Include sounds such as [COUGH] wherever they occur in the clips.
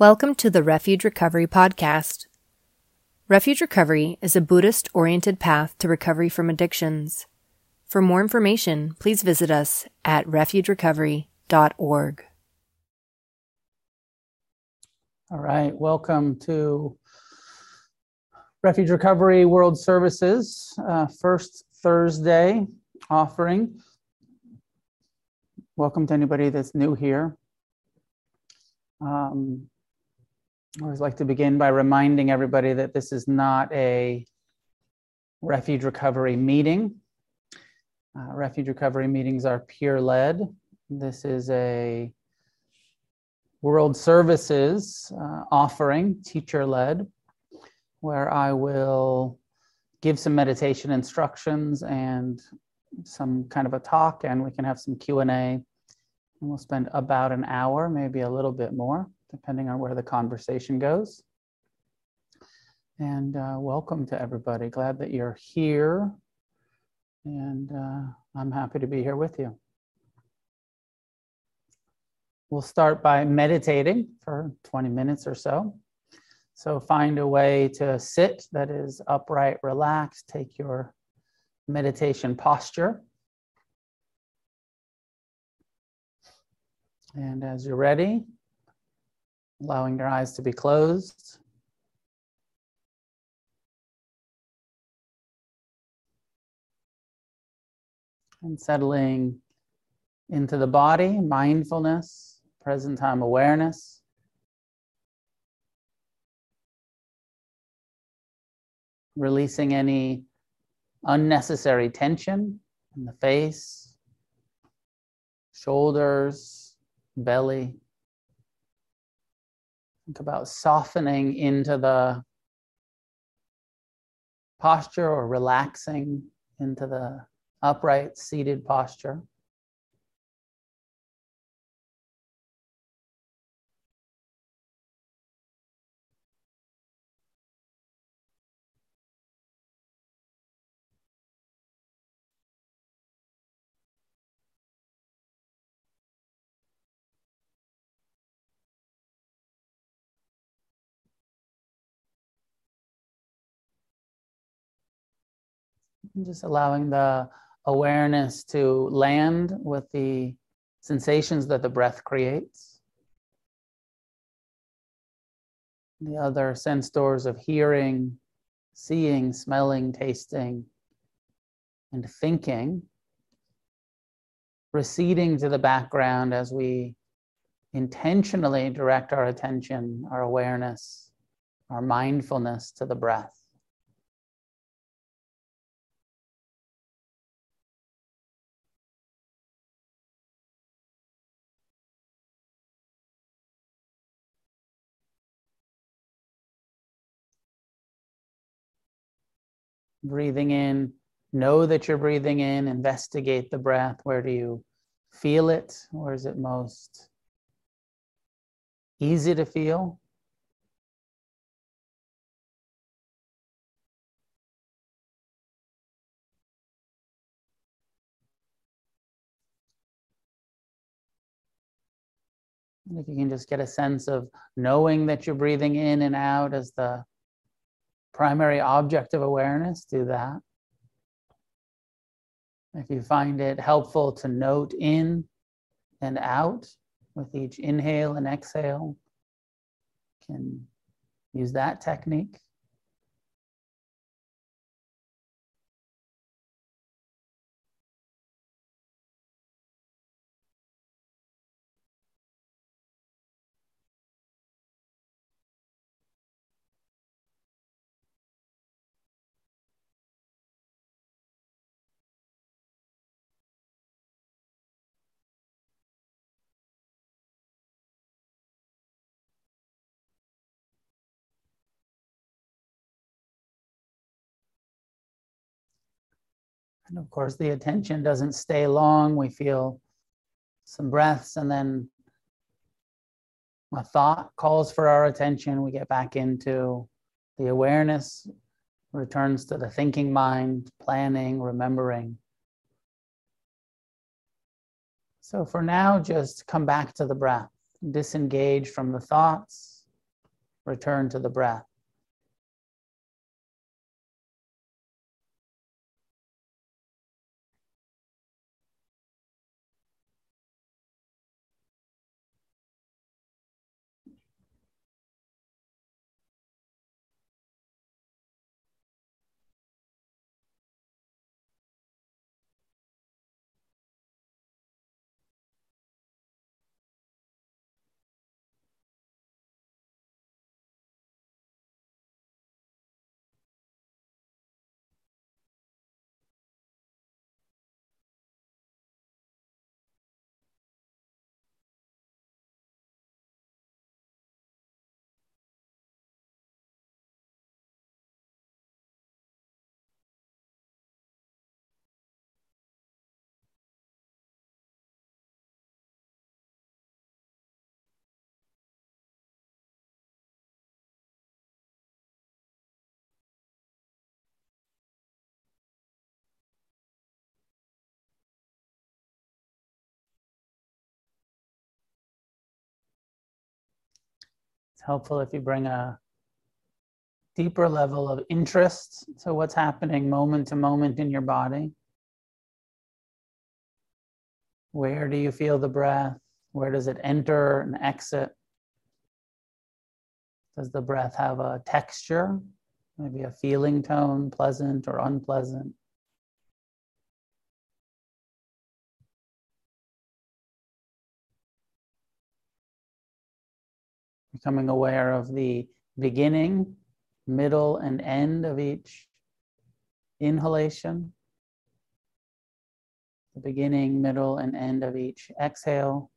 Welcome to the Refuge Recovery Podcast. Refuge Recovery is a Buddhist oriented path to recovery from addictions. For more information, please visit us at refugerecovery.org. All right, welcome to Refuge Recovery World Services, uh, first Thursday offering. Welcome to anybody that's new here. Um, I always like to begin by reminding everybody that this is not a refuge recovery meeting. Uh, refuge recovery meetings are peer led. This is a World Services uh, offering, teacher led, where I will give some meditation instructions and some kind of a talk and we can have some q&a and we'll spend about an hour maybe a little bit more depending on where the conversation goes. And uh, welcome to everybody. Glad that you're here. And uh, i'm happy to be here with you. We'll start by meditating for 20 minutes or so. So find a way to sit that is upright relaxed. Take your meditation posture. And as you're ready, allowing your eyes to be closed. And settling into the body, mindfulness, present time awareness. Releasing any unnecessary tension in the face, shoulders, belly. Think about softening into the posture or relaxing into the upright seated posture. Just allowing the awareness to land with the sensations that the breath creates. The other sense doors of hearing, seeing, smelling, tasting, and thinking receding to the background as we intentionally direct our attention, our awareness, our mindfulness to the breath. Breathing in, know that you're breathing in, investigate the breath. Where do you feel it? Where is it most easy to feel? if you can just get a sense of knowing that you're breathing in and out as the primary object of awareness, do that. If you find it helpful to note in and out with each inhale and exhale, can use that technique. And of course, the attention doesn't stay long. We feel some breaths and then a thought calls for our attention. We get back into the awareness, returns to the thinking mind, planning, remembering. So for now, just come back to the breath, disengage from the thoughts, return to the breath. It's helpful if you bring a deeper level of interest to what's happening moment to moment in your body. Where do you feel the breath? Where does it enter and exit? Does the breath have a texture? Maybe a feeling tone, pleasant or unpleasant? Becoming aware of the beginning, middle, and end of each inhalation, the beginning, middle, and end of each exhale.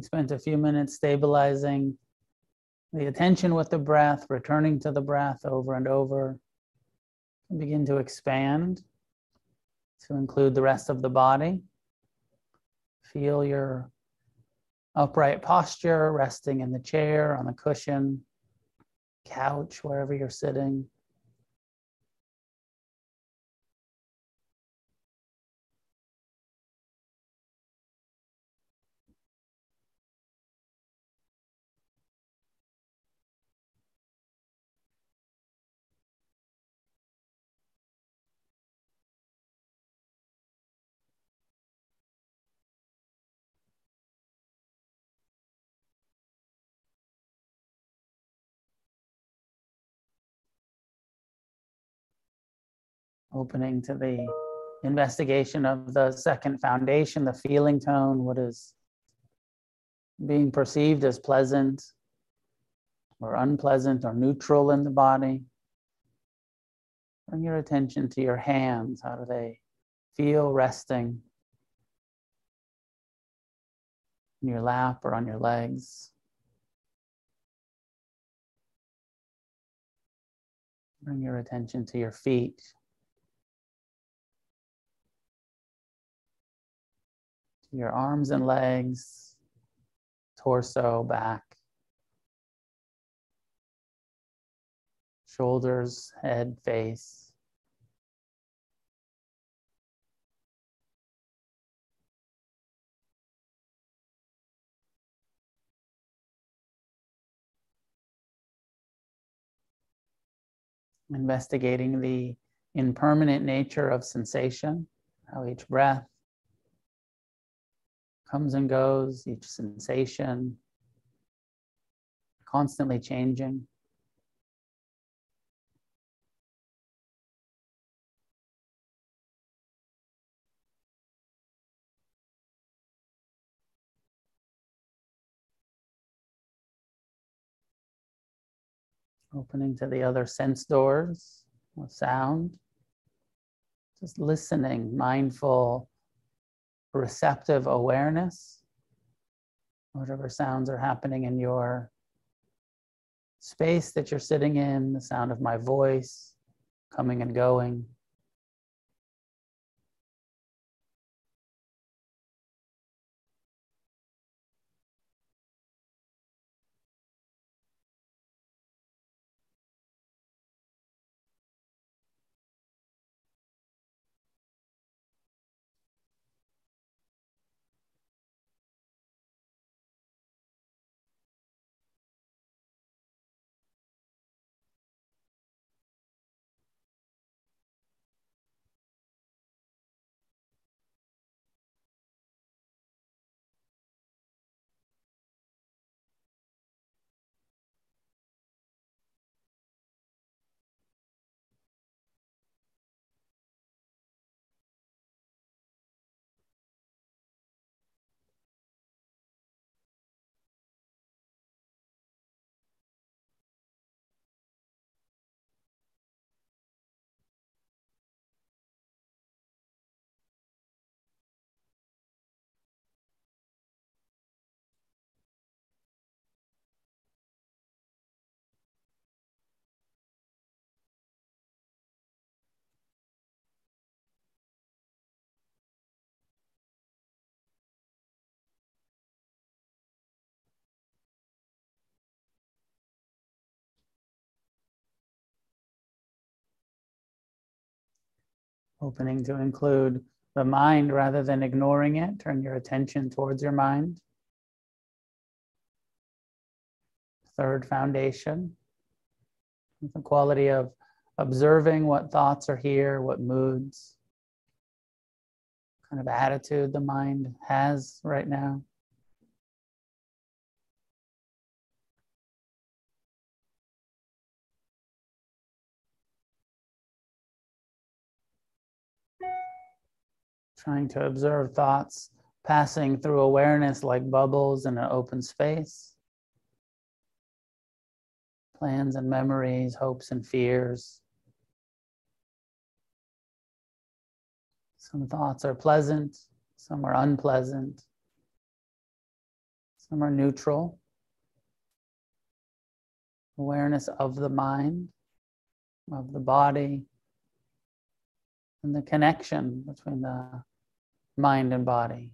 Spent a few minutes stabilizing the attention with the breath, returning to the breath over and over, begin to expand to include the rest of the body. Feel your upright posture, resting in the chair, on the cushion, couch, wherever you're sitting. Opening to the investigation of the second foundation, the feeling tone, what is being perceived as pleasant or unpleasant or neutral in the body. Bring your attention to your hands. How do they feel resting in your lap or on your legs? Bring your attention to your feet. Your arms and legs, torso, back, shoulders, head, face. Investigating the impermanent nature of sensation, how each breath comes and goes, each sensation constantly changing. Opening to the other sense doors sound. Just listening, mindful receptive awareness, whatever sounds are happening in your space that you're sitting in, the sound of my voice coming and going. Opening to include the mind rather than ignoring it. Turn your attention towards your mind. Third foundation, the quality of observing what thoughts are here, what moods, kind of attitude the mind has right now. Trying to observe thoughts passing through awareness like bubbles in an open space. Plans and memories, hopes and fears. Some thoughts are pleasant, some are unpleasant. Some are neutral. Awareness of the mind, of the body, and the connection between the mind and body.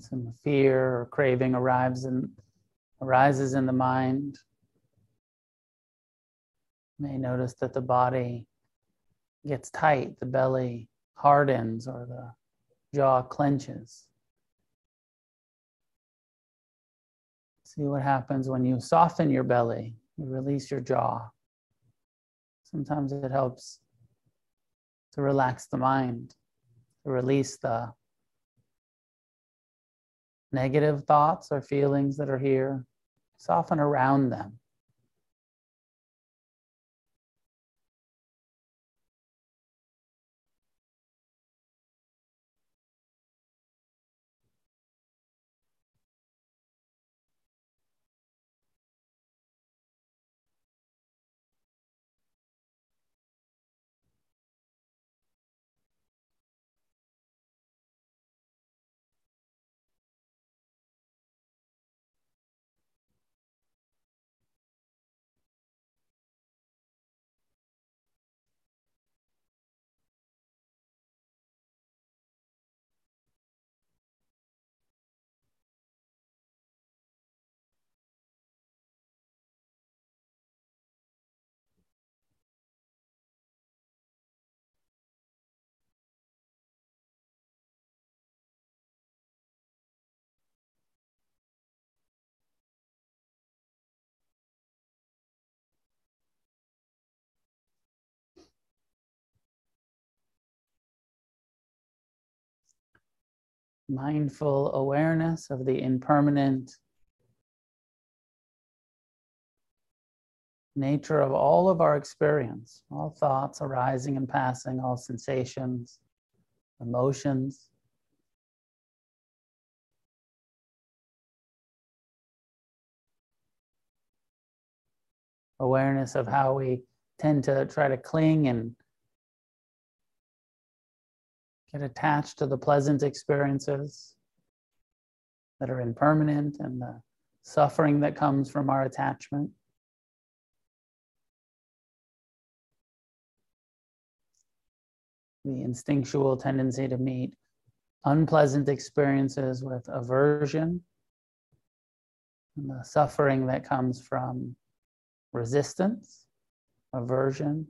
Some fear or craving arrives and arises in the mind. You may notice that the body gets tight, the belly hardens, or the jaw clenches. See what happens when you soften your belly, you release your jaw. Sometimes it helps to relax the mind, to release the negative thoughts or feelings that are here, soften around them. Mindful awareness of the impermanent nature of all of our experience, all thoughts arising and passing, all sensations, emotions. Awareness of how we tend to try to cling and get attached to the pleasant experiences that are impermanent and the suffering that comes from our attachment. The instinctual tendency to meet unpleasant experiences with aversion and the suffering that comes from resistance, aversion,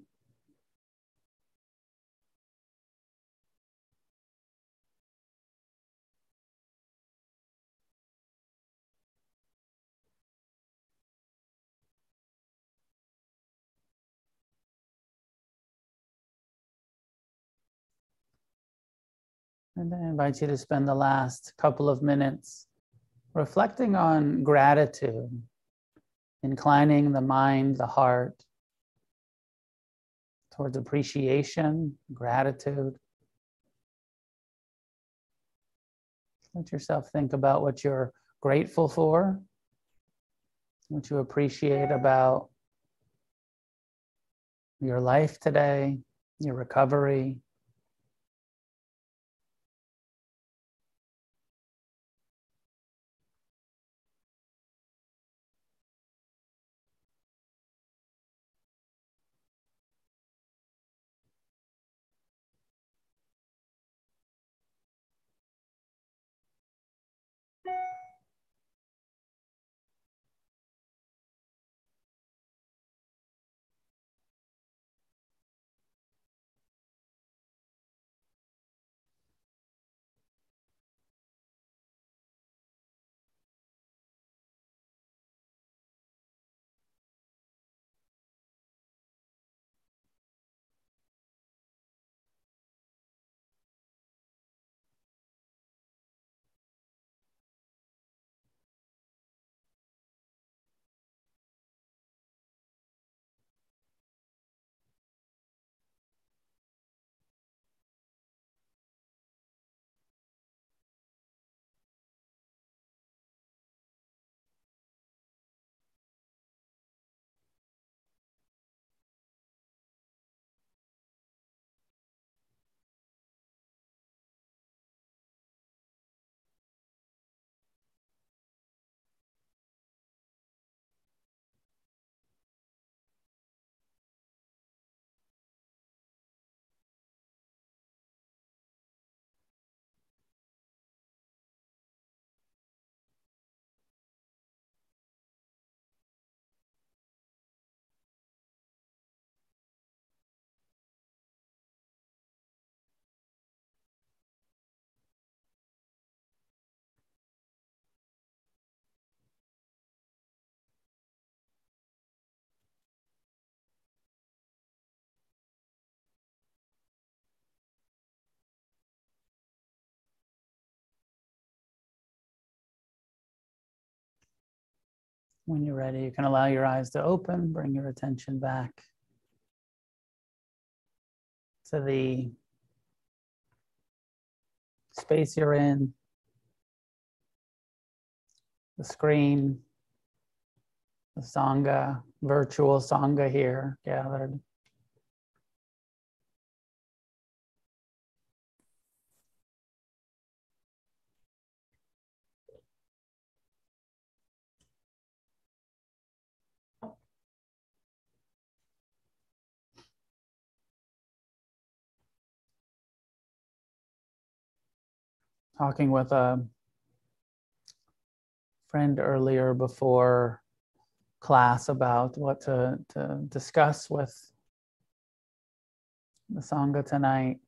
And I invite you to spend the last couple of minutes reflecting on gratitude, inclining the mind, the heart towards appreciation, gratitude. Let yourself think about what you're grateful for, what you appreciate about your life today, your recovery, When you're ready, you can allow your eyes to open, bring your attention back to the space you're in, the screen, the Sangha, virtual Sangha here gathered. Talking with a friend earlier before class about what to, to discuss with the Sangha tonight.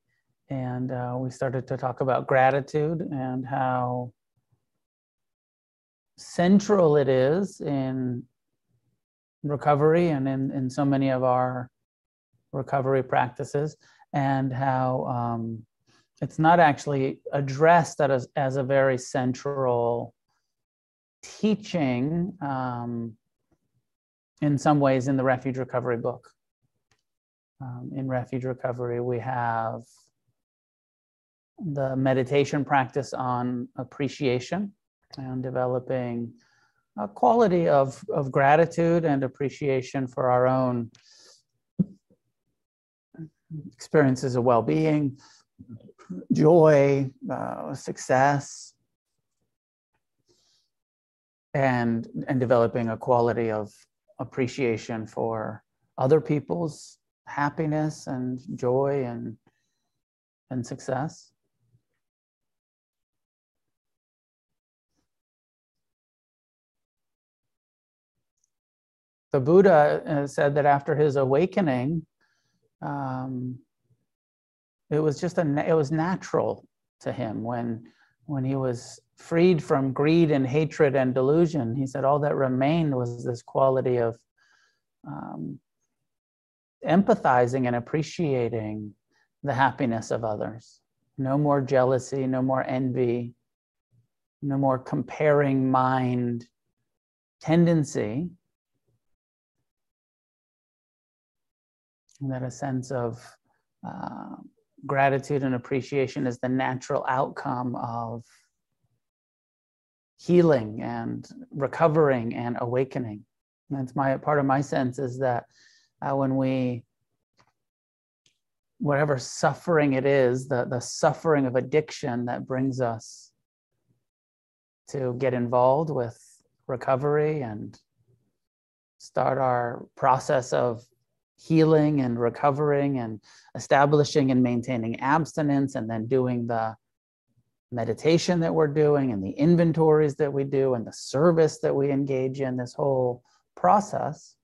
And uh, we started to talk about gratitude and how central it is in recovery and in, in so many of our recovery practices, and how um, it's not actually addressed as, as a very central teaching um, in some ways in the refuge recovery book. Um, in refuge recovery we have the meditation practice on appreciation and developing a quality of, of gratitude and appreciation for our own experiences of well-being joy, uh, success, and and developing a quality of appreciation for other people's happiness and joy and and success. The Buddha uh, said that after his awakening, um, it was just a it was natural to him when when he was freed from greed and hatred and delusion. He said all that remained was this quality of um, empathizing and appreciating the happiness of others. No more jealousy no more envy no more comparing mind tendency. And that a sense of uh, gratitude and appreciation is the natural outcome of healing and recovering and awakening. That's my part of my sense is that uh, when we whatever suffering it is, the, the suffering of addiction that brings us to get involved with recovery and start our process of healing and recovering and establishing and maintaining abstinence and then doing the meditation that we're doing and the inventories that we do and the service that we engage in this whole process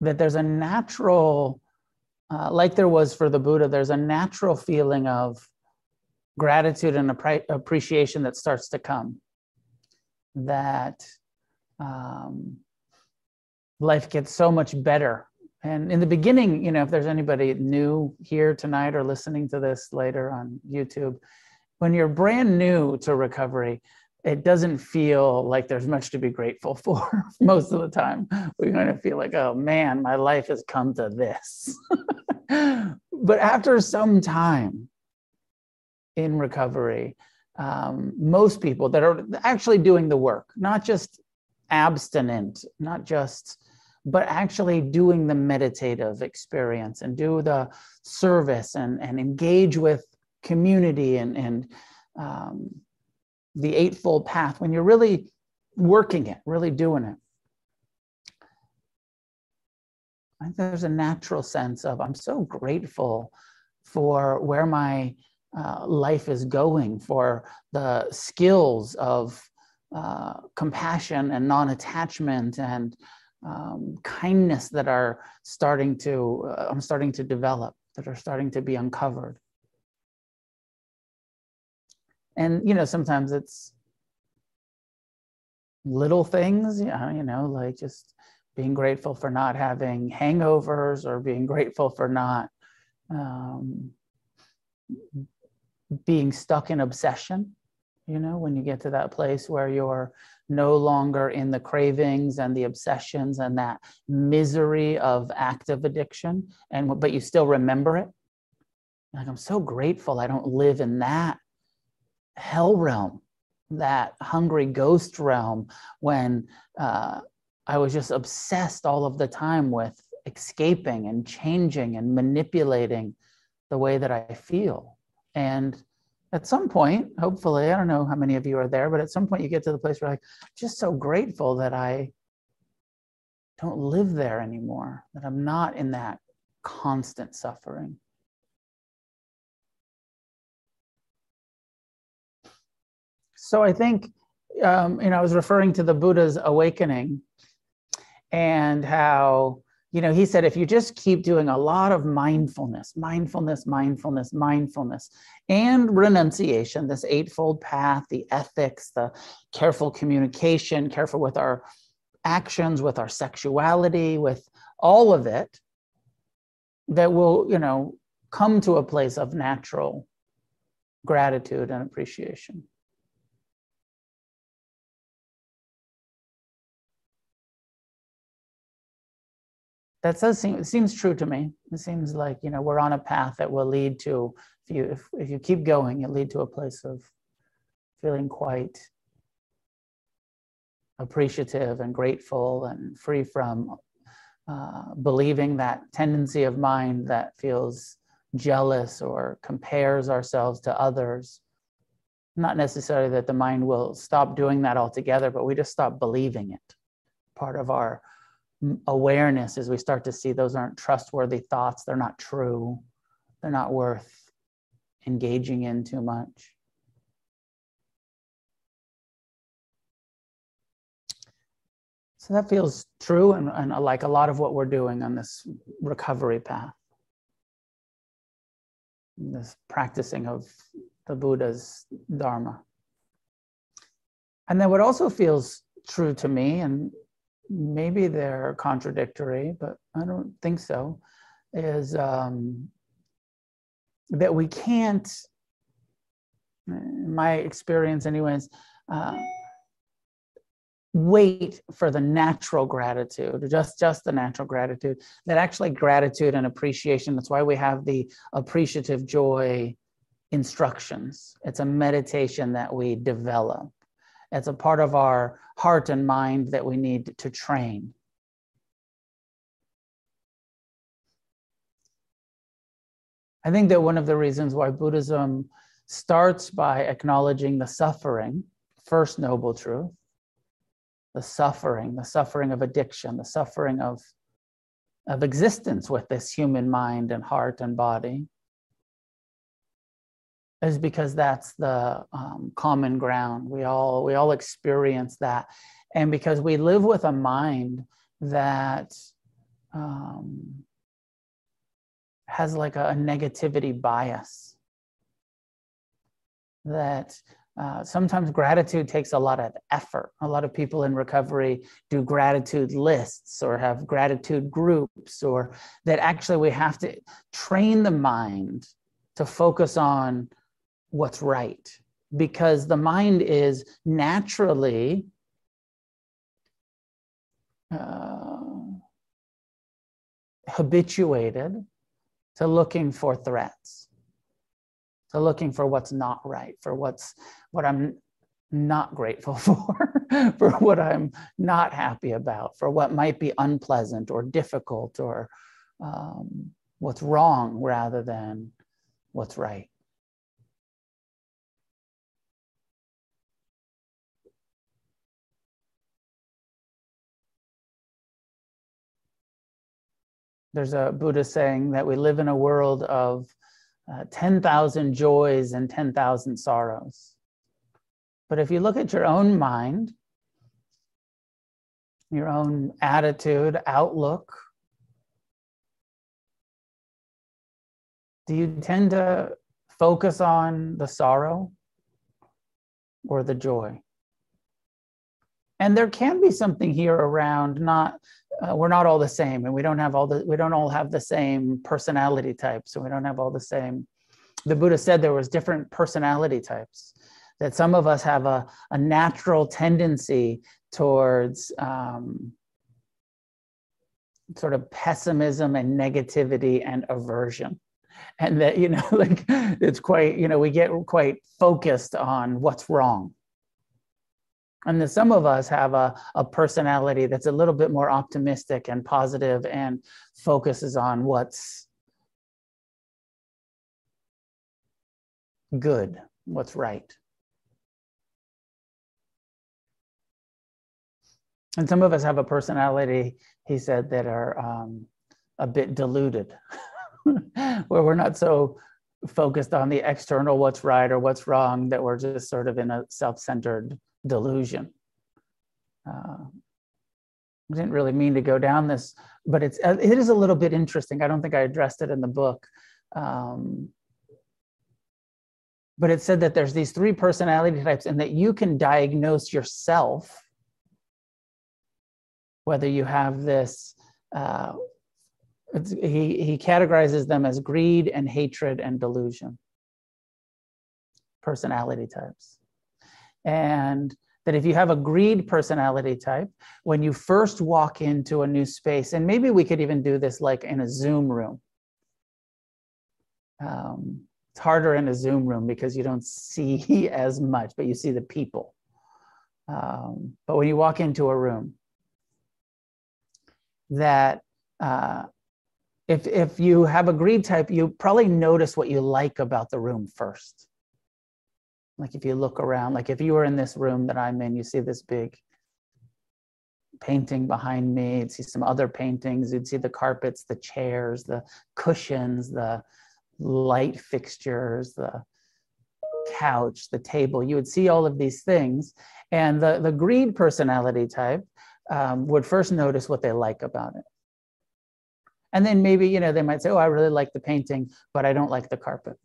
that there's a natural uh, like there was for the buddha there's a natural feeling of gratitude and appreciation that starts to come that um, life gets so much better. And in the beginning, you know, if there's anybody new here tonight or listening to this later on YouTube, when you're brand new to recovery, it doesn't feel like there's much to be grateful [LAUGHS] for most of the time. We're going to feel like, oh man, my life has come to this. [LAUGHS] but after some time in recovery, um, most people that are actually doing the work, not just abstinent, not just, but actually doing the meditative experience and do the service and, and engage with community and, and um, the Eightfold Path when you're really working it, really doing it. I think there's a natural sense of I'm so grateful for where my uh, life is going, for the skills of uh, compassion and non-attachment and um, kindness that are starting to uh, i'm starting to develop that are starting to be uncovered. And you know sometimes it's little things yeah you know like just being grateful for not having hangovers or being grateful for not um, being stuck in obsession You know, when you get to that place where you're no longer in the cravings and the obsessions and that misery of active addiction, and but you still remember it. Like I'm so grateful I don't live in that hell realm, that hungry ghost realm when uh, I was just obsessed all of the time with escaping and changing and manipulating the way that I feel. And at some point, hopefully, I don't know how many of you are there, but at some point you get to the place where like, just so grateful that I don't live there anymore, that I'm not in that constant suffering. So I think, um, you know, I was referring to the Buddha's awakening and how you know, he said if you just keep doing a lot of mindfulness, mindfulness, mindfulness, mindfulness, and renunciation, this eightfold path, the ethics, the careful communication, careful with our actions, with our sexuality, with all of it, that will, you know, come to a place of natural gratitude and appreciation. That does seem it seems true to me. It seems like you know we're on a path that will lead to if you if, if you keep going, it lead to a place of feeling quite appreciative and grateful and free from uh, believing that tendency of mind that feels jealous or compares ourselves to others. Not necessarily that the mind will stop doing that altogether, but we just stop believing it. Part of our awareness as we start to see those aren't trustworthy thoughts they're not true they're not worth engaging in too much. So that feels true and, and like a lot of what we're doing on this recovery path. This practicing of the buddha's dharma. And then what also feels true to me and maybe they're contradictory, but I don't think so, is um, that we can't, in my experience, anyways, uh, wait for the natural gratitude just just the natural gratitude that actually gratitude and appreciation that's why we have the appreciative joy instructions. It's a meditation that we develop it's a part of our heart and mind that we need to train. I think that one of the reasons why Buddhism starts by acknowledging the suffering, first noble truth, the suffering, the suffering of addiction, the suffering of, of existence with this human mind and heart and body, is because that's the um, common ground. We all we all experience that, and because we live with a mind that um, has like a, a, negativity bias. That uh, sometimes gratitude takes a lot of effort. A lot of people in recovery do gratitude lists or have gratitude groups, or that actually we have to train the mind to focus on what's right because the mind is naturally uh, habituated to looking for threats to looking for what's not right for what's what i'm not grateful [LAUGHS] for for what i'm not happy about for what might be unpleasant or difficult or um, what's wrong rather than what's right there's a Buddha saying that we live in a world of uh, 10,000 joys and 10,000 sorrows. But if you look at your own mind, your own attitude, outlook, do you tend to focus on the sorrow or the joy? And there can be something here around not uh, we're not all the same and we don't have all the we don't all have the same personality types. And we don't have all the same the buddha said there was different personality types that some of us have a, a natural tendency towards um, sort of pessimism and negativity and aversion. And that you know [LAUGHS] like it's quite you know we get quite focused on what's wrong and that some of us have a, a personality that's a little bit more optimistic and positive and focuses on what's good what's right. And some of us have a personality he said that are um, a bit diluted [LAUGHS] where we're not so focused on the external what's right or what's wrong that we're just sort of in a self-centered delusion. Uh, I didn't really mean to go down this but it's uh, it is a little bit interesting. I don't think i addressed it in the book um, but it said that there's these three personality types and that you can diagnose yourself whether you have this uh, he, he categorizes them as greed and hatred and delusion. Personality types and that if you have a greed personality type when you first walk into a new space and maybe we could even do this like in a zoom room um, it's harder in a zoom room because you don't see [LAUGHS] as much but you see the people um, but when you walk into a room that uh, if if you have a greed type, you probably notice what you like about the room first. Like if you look around, like if you were in this room that I'm in, you see this big painting behind me, you'd see some other paintings, you'd see the carpets, the chairs, the cushions, the light fixtures, the couch, the table. You would see all of these things. And the, the greed personality type um, would first notice what they like about it. And then maybe, you know, they might say, oh, I really like the painting, but I don't like the carpet.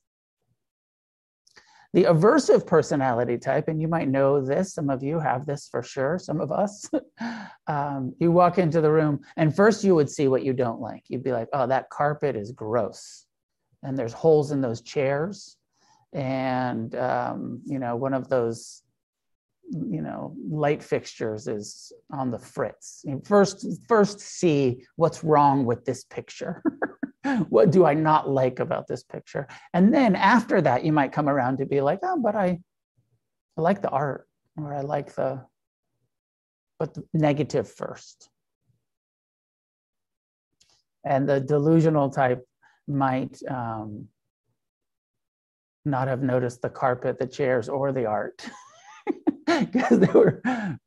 The aversive personality type, and you might know this, some of you have this for sure, some of us. [LAUGHS] um, you walk into the room, and first you would see what you don't like. You'd be like, oh, that carpet is gross. And there's holes in those chairs. And, um, you know, one of those you know light fixtures is on the fritz. First first see what's wrong with this picture. [LAUGHS] What do i not like about this picture? And then after that you might come around to be like oh but i i like the art or i like the but the negative first. And the delusional type might um, not have noticed the carpet the chairs or the art [LAUGHS] [LAUGHS] because they were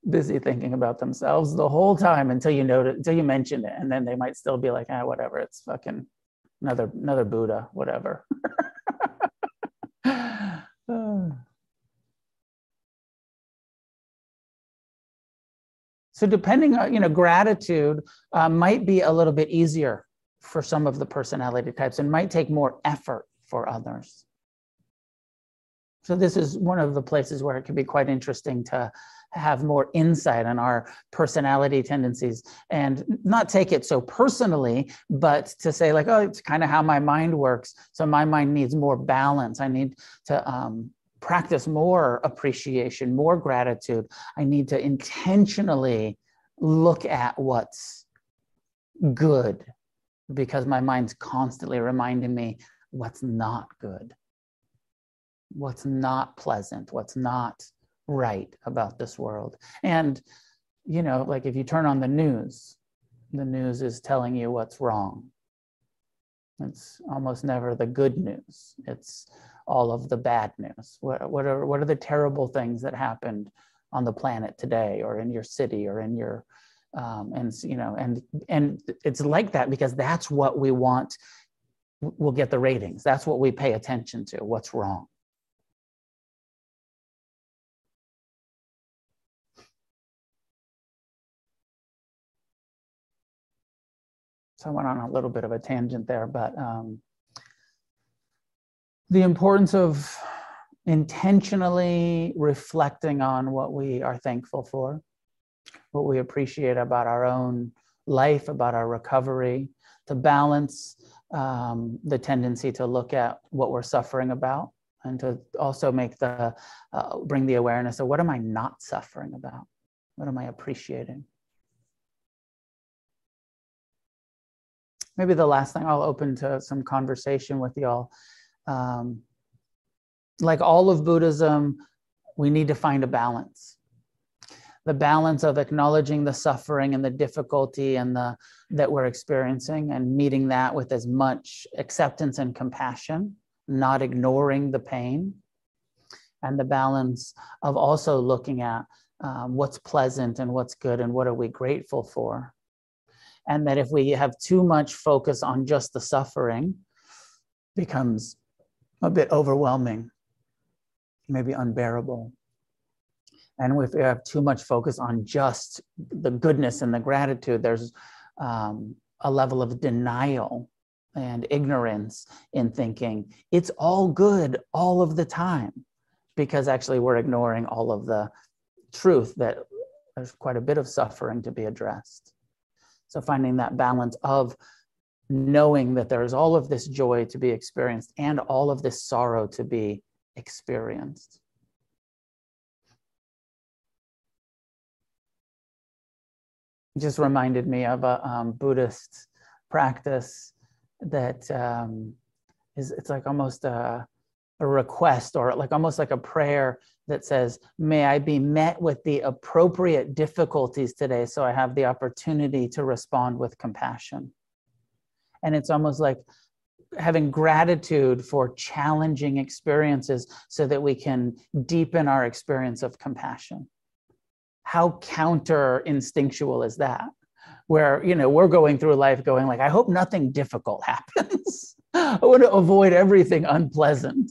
busy thinking about themselves the whole time until you noted until you mention it and then they might still be like ah whatever it's fucking another another buddha whatever. [SIGHS] So depending on you know gratitude uh, might be a little bit easier for some of the personality types and might take more effort for others so this is one of the places where it can be quite interesting to have more insight on our personality tendencies and not take it so personally, but to say like, oh, it's kind of how my mind works. So my mind needs more balance. I need to um, practice more appreciation, more gratitude. I need to intentionally look at what's good because my mind's constantly reminding me what's not good what's not pleasant, what's not right about this world. And, you know, like if you turn on the news, the news is telling you what's wrong. It's almost never the good news. It's all of the bad news. What, what, are, what are the terrible things that happened on the planet today or in your city or in your um, and you know and and it's like that because that's what we want we'll get the ratings that's what we pay attention to what's wrong So I went on a little bit of a tangent there, but um, the importance of intentionally reflecting on what we are thankful for, what we appreciate about our own life, about our recovery, to balance um, the tendency to look at what we're suffering about and to also make the uh, bring the awareness of what am I not suffering about? What am I appreciating? Maybe the last thing I'll open to some conversation with y'all. Um, like all of Buddhism, we need to find a balance. The balance of acknowledging the suffering and the difficulty and the that we're experiencing and meeting that with as much acceptance and compassion, not ignoring the pain, and the balance of also looking at um, what's pleasant and what's good and what are we grateful for. And that if we have too much focus on just the suffering, becomes a bit overwhelming, maybe unbearable. And if we have too much focus on just the goodness and the gratitude, there's um, a level of denial and ignorance in thinking it's all good all of the time because actually we're ignoring all of the truth that there's quite a bit of suffering to be addressed so finding that balance of knowing that there's all of this joy to be experienced and all of this sorrow to be experienced. Just reminded me of a um, Buddhist practice that um, is it's like almost a, a request or like almost like a prayer that says, May I be met with the appropriate difficulties today so I have the opportunity to respond with compassion. And it's almost like having gratitude for challenging experiences so that we can deepen our experience of compassion. How counter instinctual is that? Where you know we're going through life going like i hope nothing difficult [LAUGHS] happens. I want to avoid everything unpleasant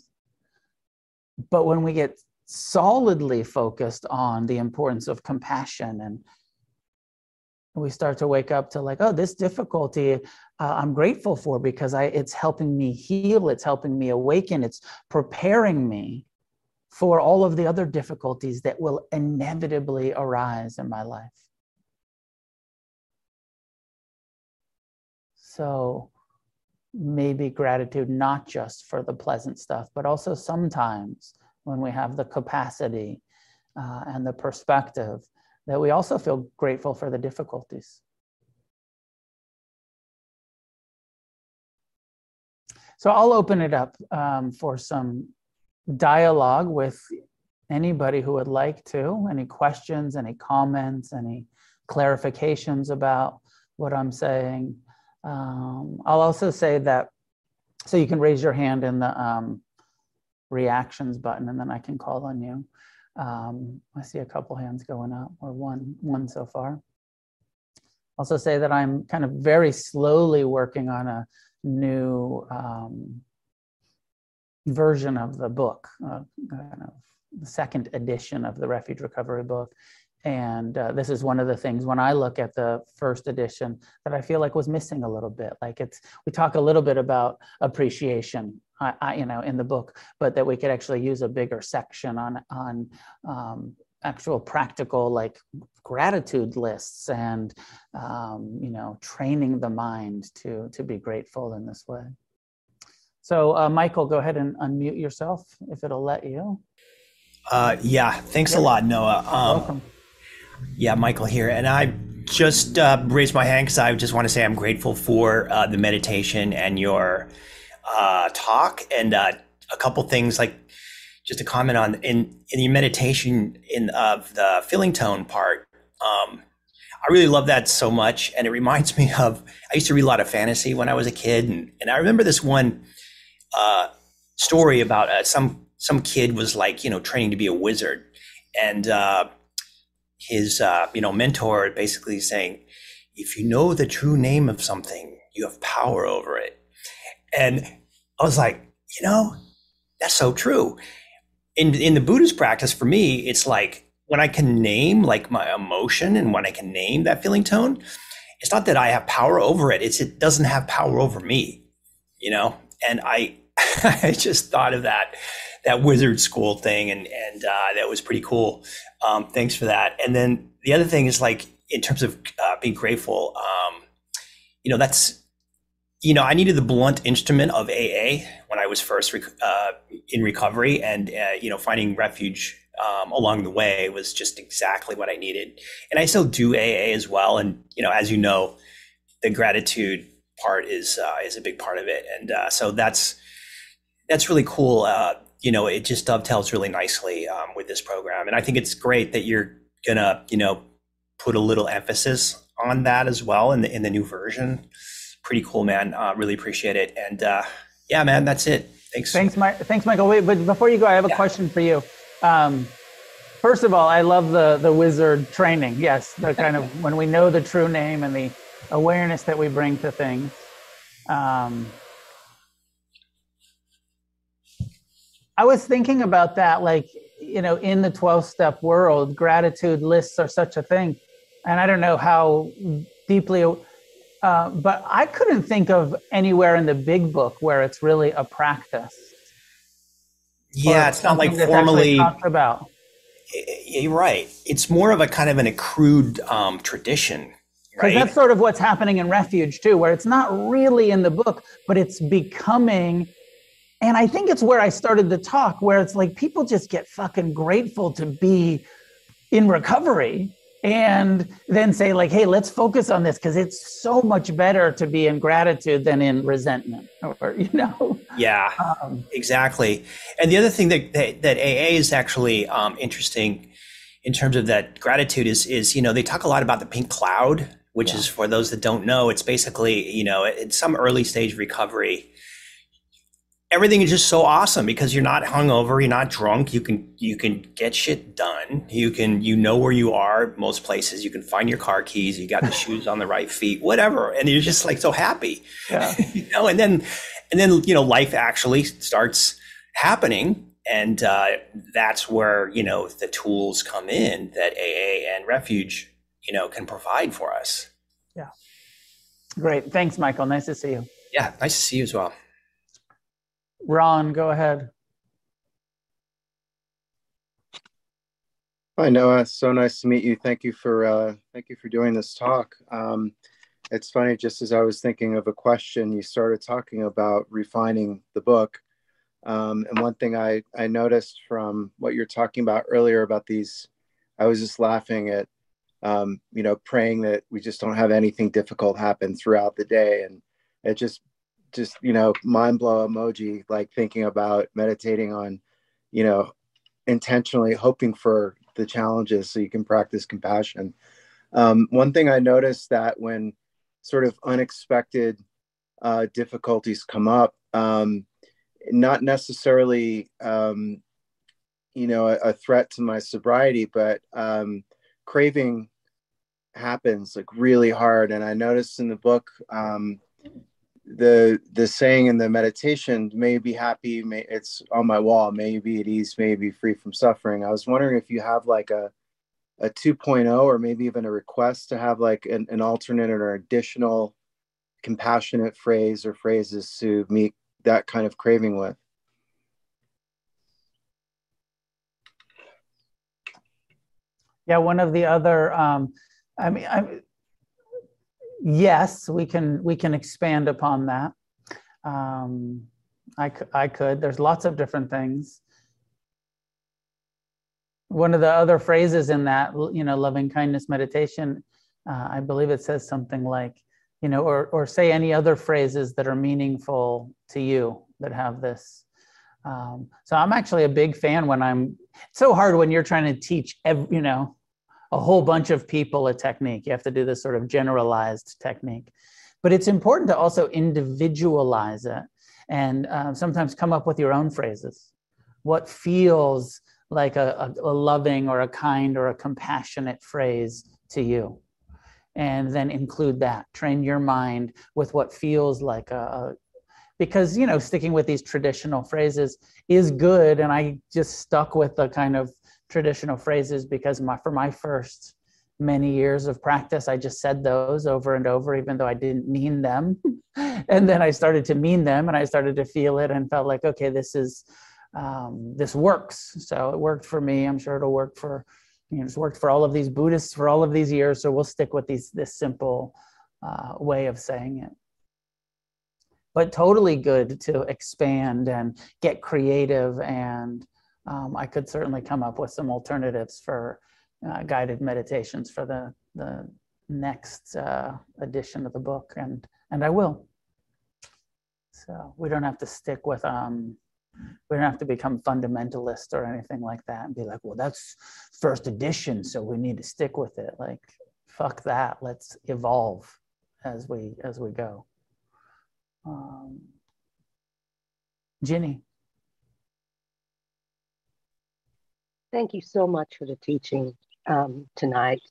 but when we get solidly focused on the importance of compassion and we start to wake up to like oh this difficulty uh, i'm grateful for because i it's helping me heal it's helping me awaken it's preparing me for all of the other difficulties that will inevitably arise in my life. So maybe gratitude not just for the pleasant stuff, but also sometimes when we have the capacity uh, and the perspective that we also feel grateful for the difficulties. So I'll open it up um, for some dialogue with anybody who would like to. Any questions, any comments, any clarifications about what I'm saying. Um, I'll also say that, so you can raise your hand in the um, reactions button and then I can call on you. Um, I see a couple hands going up, or one, one so far. Also say that I'm kind of very slowly working on a new um, version of the book, uh, kind of the second edition of the Refuge Recovery book. And uh, this is one of the things when I look at the first edition that I feel like was missing a little bit. Like it's, we talk a little bit about appreciation, I, I, you know, in the book, but that we could actually use a bigger section on on um, actual practical like gratitude lists and um, you know training the mind to to be grateful in this way. So, uh, Michael, go ahead and unmute yourself if it'll let you. Uh, yeah, thanks a lot, Noah. Um, Welcome. Yeah, Michael here, and I just uh, raised my hand because I just want to say I'm grateful for uh, the meditation and your uh, talk, and uh, a couple things like just a comment on in in your meditation in of the feeling tone part. Um, I really love that so much, and it reminds [LAUGHS] me of I used to read a lot of fantasy when I was a kid, and, and I remember this one uh, story about uh, some some kid was like you know training to be a wizard, and his uh, you know mentor basically saying, if you know the true name of something, you have power over it. And I was like, you know, that's so true. In in the Buddhist practice, for me, it's like when I can name like my emotion and when I can name that feeling tone, it's not that I have power over it. It's it doesn't have power over me, you know. And I [LAUGHS] I just thought of that that wizard school thing, and and uh, that was pretty cool. Um, thanks for that. And then the other thing is like in terms of uh, being grateful, um, you know, that's you know, I needed the blunt instrument of AA when I was first rec- uh, in recovery, and uh, you know, finding refuge um, along the way was just exactly what I needed. And I still do AA as well, and you know, as you know, the gratitude part is uh, is a big part of it, and uh, so that's that's really cool. Uh, you know, it just dovetails really nicely um, with this program, and I think it's great that you're gonna, you know, put a little emphasis on that as well in the in the new version. Pretty cool, man. Uh, really appreciate it. And uh, yeah, man, that's it. Thanks. Thanks, Mike. Thanks, Michael. Wait, but before you go, I have a yeah. question for you. Um, first of all, I love the the wizard training. Yes, the kind of [LAUGHS] when we know the true name and the awareness that we bring to things. Um, I was thinking about that, like you know, in the twelve step world, gratitude lists are such a thing and I don't know how deeply, uh, but I couldn't think of anywhere in the big book where it's really a practice. Yeah, it's not like formally talked about. You're right. It's more of a kind of an accrued um, tradition. Because right? that's sort of what's happening in Refuge too, where it's not really in the book, but it's becoming. And I think it's where I started the talk, where it's like people just get fucking grateful to be in recovery and then say like hey let's focus on this because it's so much better to be in gratitude than in resentment or [LAUGHS] you know yeah um, exactly and the other thing that that, that aa is actually um, interesting in terms of that gratitude is is you know they talk a lot about the pink cloud which yeah. is for those that don't know it's basically you know in some early stage recovery everything is just so awesome because you're not hungover, you're not drunk. You can you can get shit done. You can you know where you are most places. You can find your car keys. You got the [LAUGHS] shoes on the right feet, whatever, and you're just like so happy. Yeah. [LAUGHS] you know, and then and then you know life actually starts happening. And uh, that's where you know the tools come in that AA and Refuge, you know, can provide for us. Yeah, great. Thanks, Michael. Nice to see you. Yeah, nice to see you as well. Ron, go ahead. Hi Noah, so nice to meet you. Thank you for uh, thank you for doing this talk. Um, it's funny, just as I was thinking of a question, you started talking about refining the book. Um, and one thing I, I noticed from what you're talking about earlier about these, I was just laughing at, um, you know, praying that we just don't have anything difficult happen throughout the day. And it just just you know mind blow emoji like thinking about meditating on you know intentionally hoping for the challenges so you can practice compassion. Um, one thing i noticed that when sort of unexpected uh, difficulties come up um, not necessarily um, you know a, a, threat to my sobriety but um, craving happens like really hard. And i noticed in the book um, the the saying in the meditation may be happy may it's on my wall may be at ease may be free from suffering. I was wondering if you have like a a 2.0 or maybe even a request to have like an, an alternate or additional compassionate phrase or phrases to meet that kind of craving with. Yeah one of the other um i mean i yes, we can we can expand upon that. Um, I I could. There's lots of different things. One of the other phrases in that, you know, loving kindness meditation, uh, I believe it says something like, you know, or or say any other phrases that are meaningful to you that have this. Um, so I'm actually a big fan when I'm. It's so hard when you're trying to teach, every, you know, a whole bunch of people a technique. You have to do this sort of generalized technique. But it's important to also individualize it and uh, sometimes come up with your own phrases. What feels like a, a, a loving or a kind or a compassionate phrase to you? And then include that. Train your mind with what feels like a, a because you know sticking with these traditional phrases is good and i just stuck with the kind of traditional phrases because my, for my first many years of practice, I just said those over and over, even though I didn't mean them. [LAUGHS] and then I started to mean them and I started to feel it and felt like, okay, this is, um, this works. So it worked for me. I'm sure it'll work for, you know, it's worked for all of these Buddhists for all of these years. So we'll stick with these, this simple uh, way of saying it. but totally good to expand and get creative. And um, I could certainly come up with some alternatives for uh, guided meditations for the the next uh, edition of the book, and and I will. So we don't have to stick with um, we don't have to become fundamentalist or anything like that and be like, well, that's first edition, so we need to stick with it. Like, fuck that. Let's evolve as we as we go. Um, Ginny. Thank you so much for the teaching um, tonight.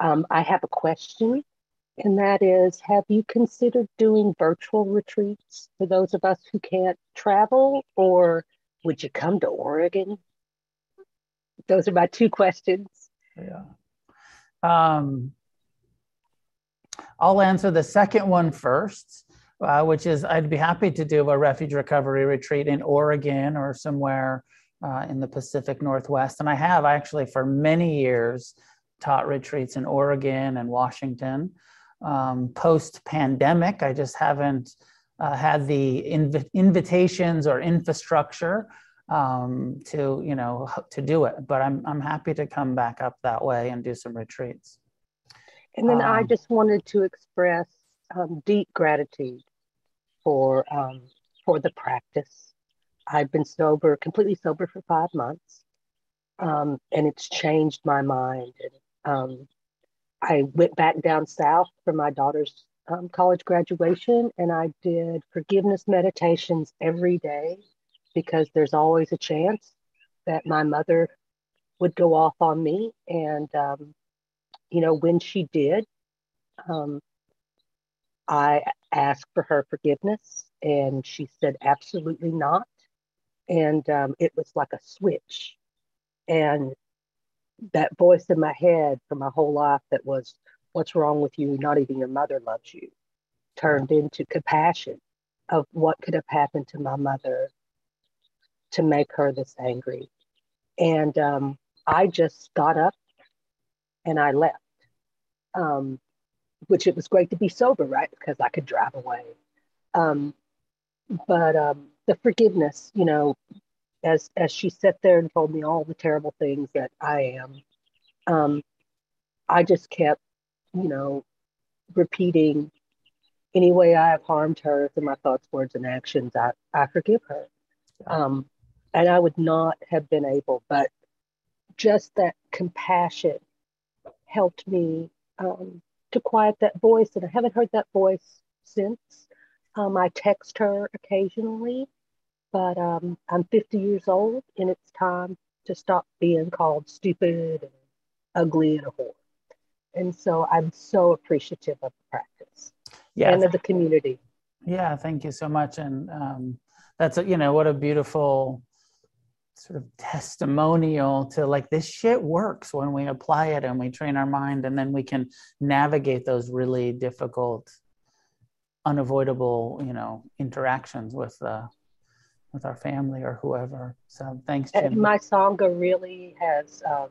Um, I have a question, and that is Have you considered doing virtual retreats for those of us who can't travel, or would you come to Oregon? Those are my two questions. Yeah. Um, I'll answer the second one first, uh, which is I'd be happy to do a refuge recovery retreat in Oregon or somewhere uh, in the Pacific Northwest. And I have actually for many years taught retreats in Oregon and Washington. Um, Post pandemic, I just haven't uh, had the inv- invitations or infrastructure um, to you know to do it. But I'm I'm happy to come back up that way and do some retreats. And then um, I just wanted to express um, deep gratitude for um, for the practice. I've been sober, completely sober for five months, um, and it's changed my mind. And um, I went back down south for my daughter's um, college graduation, and I did forgiveness meditations every day because there's always a chance that my mother would go off on me, and you know, when she did, um, I asked for her forgiveness and she said, absolutely not. And um, it was like a switch. And that voice in my head for my whole life that was, what's wrong with you? Not even your mother loves you, turned into compassion of what could have happened to my mother to make her this angry. And um, I just got up and I left. Um, which it was great to be sober, right? Because I could drive away. Um, but um, the forgiveness, you know, as as she sat there and told me all the terrible things that I am, um, I just kept, you know, repeating, any way I have harmed her through my thoughts, words, and actions, I, I forgive her. Um, and I would not have been able, but just that compassion helped me um, to quiet that voice, and I haven't heard that voice since. Um, I text her occasionally, but um, I'm 50 years old, and it's time to stop being called stupid and ugly and a whore. And so I'm so appreciative of the practice yeah, and of the community. Yeah, thank you so much. And um, that's a, you know what a beautiful sort of testimonial to like this shit works when we apply it and we train our mind and then we can navigate those really difficult unavoidable you know interactions with uh with our family or whoever so thanks Jim. And my sangha really has um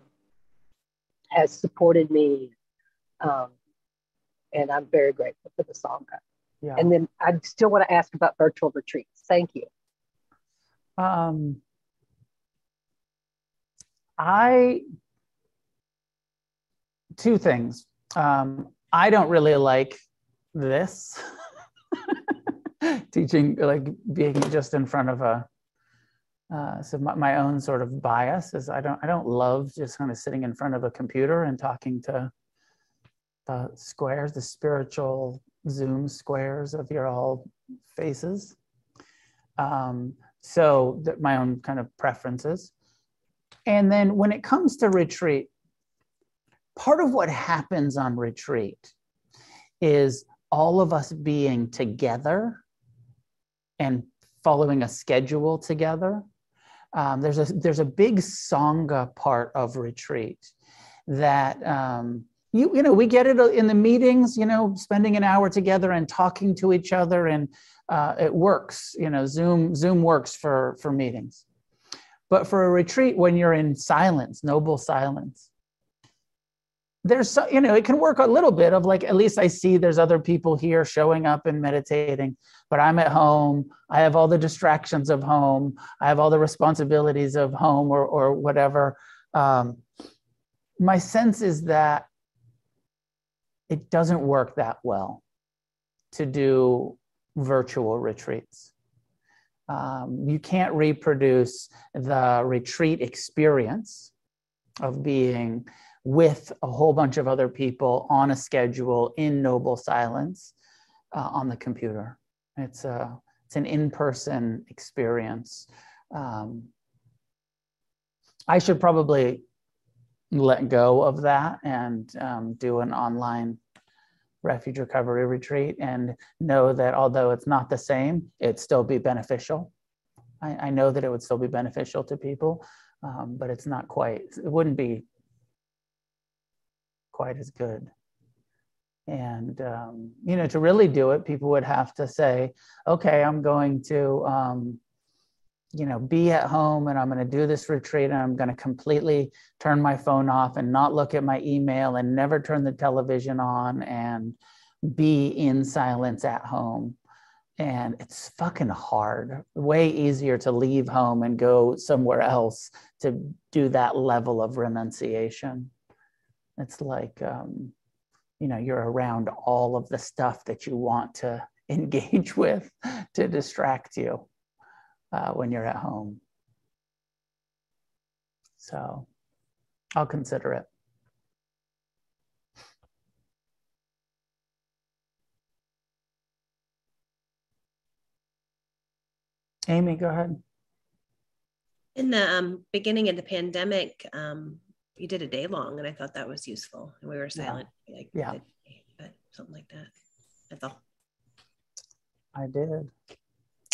has supported me um and i'm very grateful for the sangha yeah. and then i still want to ask about virtual retreats thank you um I two things. Um, I don't really like this [LAUGHS] [LAUGHS] teaching, like being just in front of a. Uh, so my, my, own sort of bias is I don't I don't love just kind of sitting in front of a computer and talking to the squares, the spiritual Zoom squares of your all faces. Um, so my own kind of preferences. And then when it comes to retreat, part of what happens on retreat is all of us being together and following a schedule together. Um, there's a there's a big sangha part of retreat that um, you you know we get it in the meetings. You know, spending an hour together and talking to each other, and uh, it works. You know, Zoom Zoom works for for meetings. But for a retreat, when you're in silence, noble silence, there's so, you know it can work a little bit of like at least i see there's other people here showing up and meditating but i'm at home. I have all the distractions of home. I have all the responsibilities of home or or whatever. Um, my sense is that it doesn't work that well to do virtual retreats. Um, you can't reproduce the retreat experience of being with a whole bunch of other people on a schedule in noble silence uh, on the computer. It's a it's an in-person experience. Um, I should probably let go of that and um, do an online refuge recovery retreat and know that although it's not the same, it'd still be beneficial. I, I know that it would still be beneficial to people, um, but it's not quite, it wouldn't be quite as good. And, um, you know, to really do it, people would have to say, okay, I'm going to, um, you know, be at home and I'm going to do this retreat and I'm going to completely turn my phone off and not look at my email and never turn the television on and be in silence at home. And it's fucking hard. Way easier to leave home and go somewhere else to do that level of renunciation. It's like, um, you know, you're around all of the stuff that you want to [LAUGHS] engage with to distract you uh, when you're at home. So I'll consider it. Amy, go ahead. In the um, beginning of the pandemic, um, you did a day long, and I thought that was useful. And we were silent, yeah. like yeah, but something like that. That's all. I did.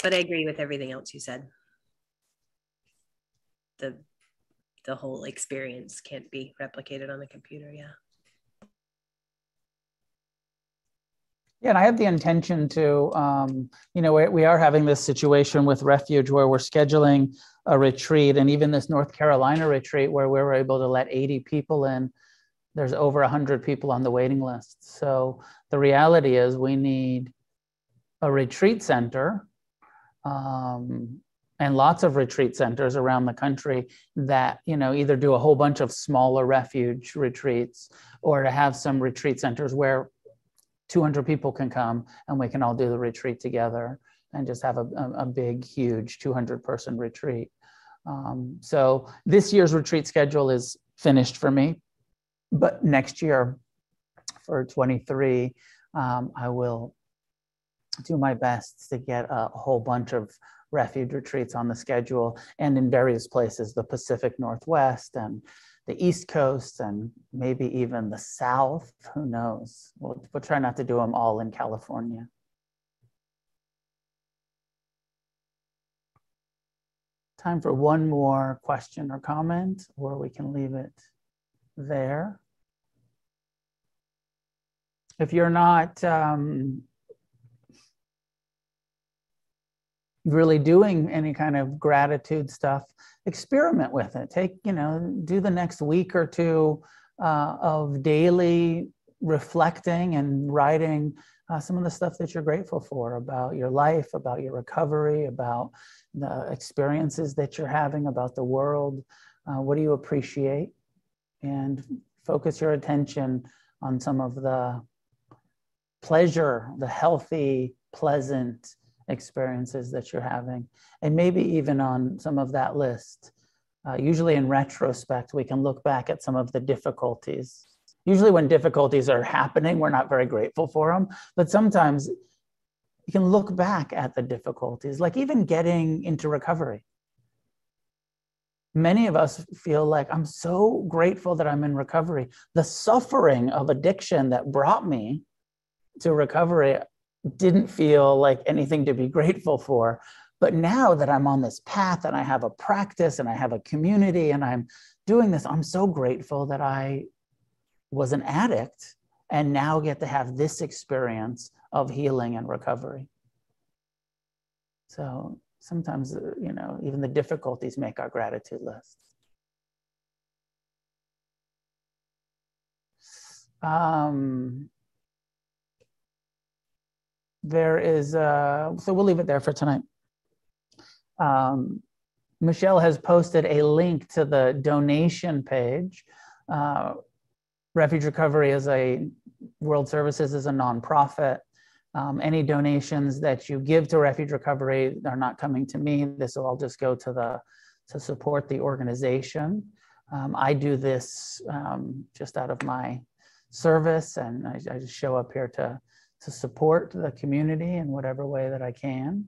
But I agree with everything else you said. The the whole experience can't be replicated on the computer. Yeah. Yeah, and I have the intention to, um, you know, we, are having this situation with Refuge where we're scheduling a retreat, and even this North Carolina retreat where we were able to let 80 people in. There's over 100 people on the waiting list. So the reality is, we need a retreat center um, and lots of retreat centers around the country that you know either do a whole bunch of smaller refuge retreats or to have some retreat centers where 200 people can come and we can all do the retreat together and just have a, a, big, huge 200 person retreat. Um, so this year's retreat schedule is finished for me, but next year for 23, um, I will do my best to get a whole bunch of refuge retreats on the schedule and in various places, the Pacific Northwest and the East Coast and maybe even the South. Who knows? We'll, we'll try not to do them all in California. Time for one more question or comment, or we can leave it there. If you're not um, really doing any kind of gratitude stuff, experiment with it. Take, you know, do the next week or two uh, of daily reflecting and writing uh, some of the stuff that you're grateful for about your life, about your recovery, about the experiences that you're having, about the world. Uh, what do you appreciate? And focus your attention on some of the pleasure, the healthy, pleasant, experiences that you're having, and maybe even on some of that list. Uh, usually, in retrospect, we can look back at some of the difficulties. Usually, when difficulties are happening, we're not very grateful for them, but sometimes you can look back at the difficulties, like even getting into recovery. Many of us feel like I'm so grateful that I'm in recovery. The suffering of addiction that brought me to recovery, didn't feel like anything to be grateful for. But now that I'm on this path and I have a practice and I have a community and I'm doing this, I'm so grateful that I was an addict and now get to have this experience of healing and recovery. So sometimes, uh, you know, even the difficulties make our gratitude list. Um, there is, uh, so we'll leave it there for tonight. Um, Michelle has posted a link to the donation page. Uh, Refuge Recovery is a World Services is a nonprofit. Um, any donations that you give to Refuge Recovery are not coming to me. This will all just go to the to support the organization. Um, I do this um, just out of my service, and I, I, just show up here to to support the community in whatever way that I can.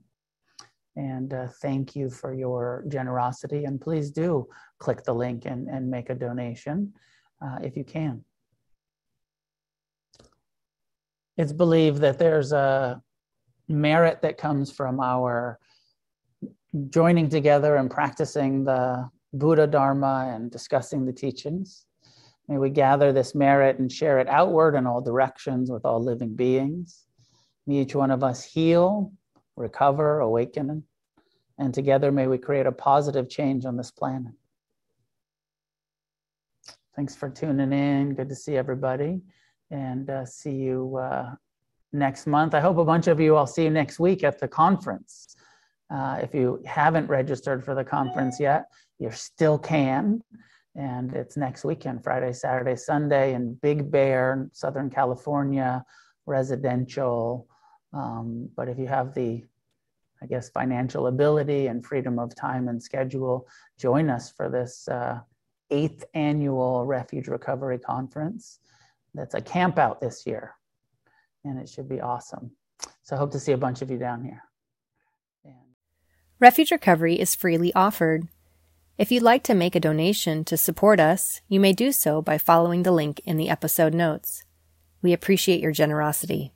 And uh, thank you for your generosity. And please do click the link and, and make a donation uh, if you can. It's believed that there's a merit that comes from our joining together and practicing the Buddha Dharma and discussing the teachings. May we gather this merit and share it outward in all directions with all living beings. May each one of us heal, recover, awaken, and together may we create a positive change on this planet. Thanks for tuning in. Good to see everybody and uh, see you uh, next month. I hope a bunch of you, I'll see you next week at the conference. Uh, if you haven't registered for the conference yet, you still can. And it's next weekend, Friday, Saturday, Sunday in Big Bear, Southern California, residential. Um, but if you have the, I guess, financial ability and freedom of time and schedule, join us for this uh, eighth annual Refuge Recovery Conference. That's a camp out this year, and it should be awesome. So I hope to see a bunch of you down here. And Refuge Recovery is freely offered. If you'd like to make a donation to support us, you may do so by following the link in the episode notes. We appreciate your generosity.